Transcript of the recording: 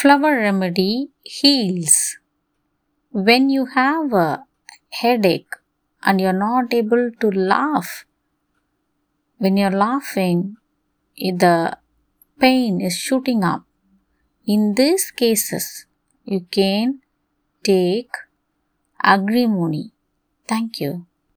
flower remedy heals. When you have a headache and you're not able to laugh, when you're laughing, the pain is shooting up. In these cases, you can take agrimony. Thank you.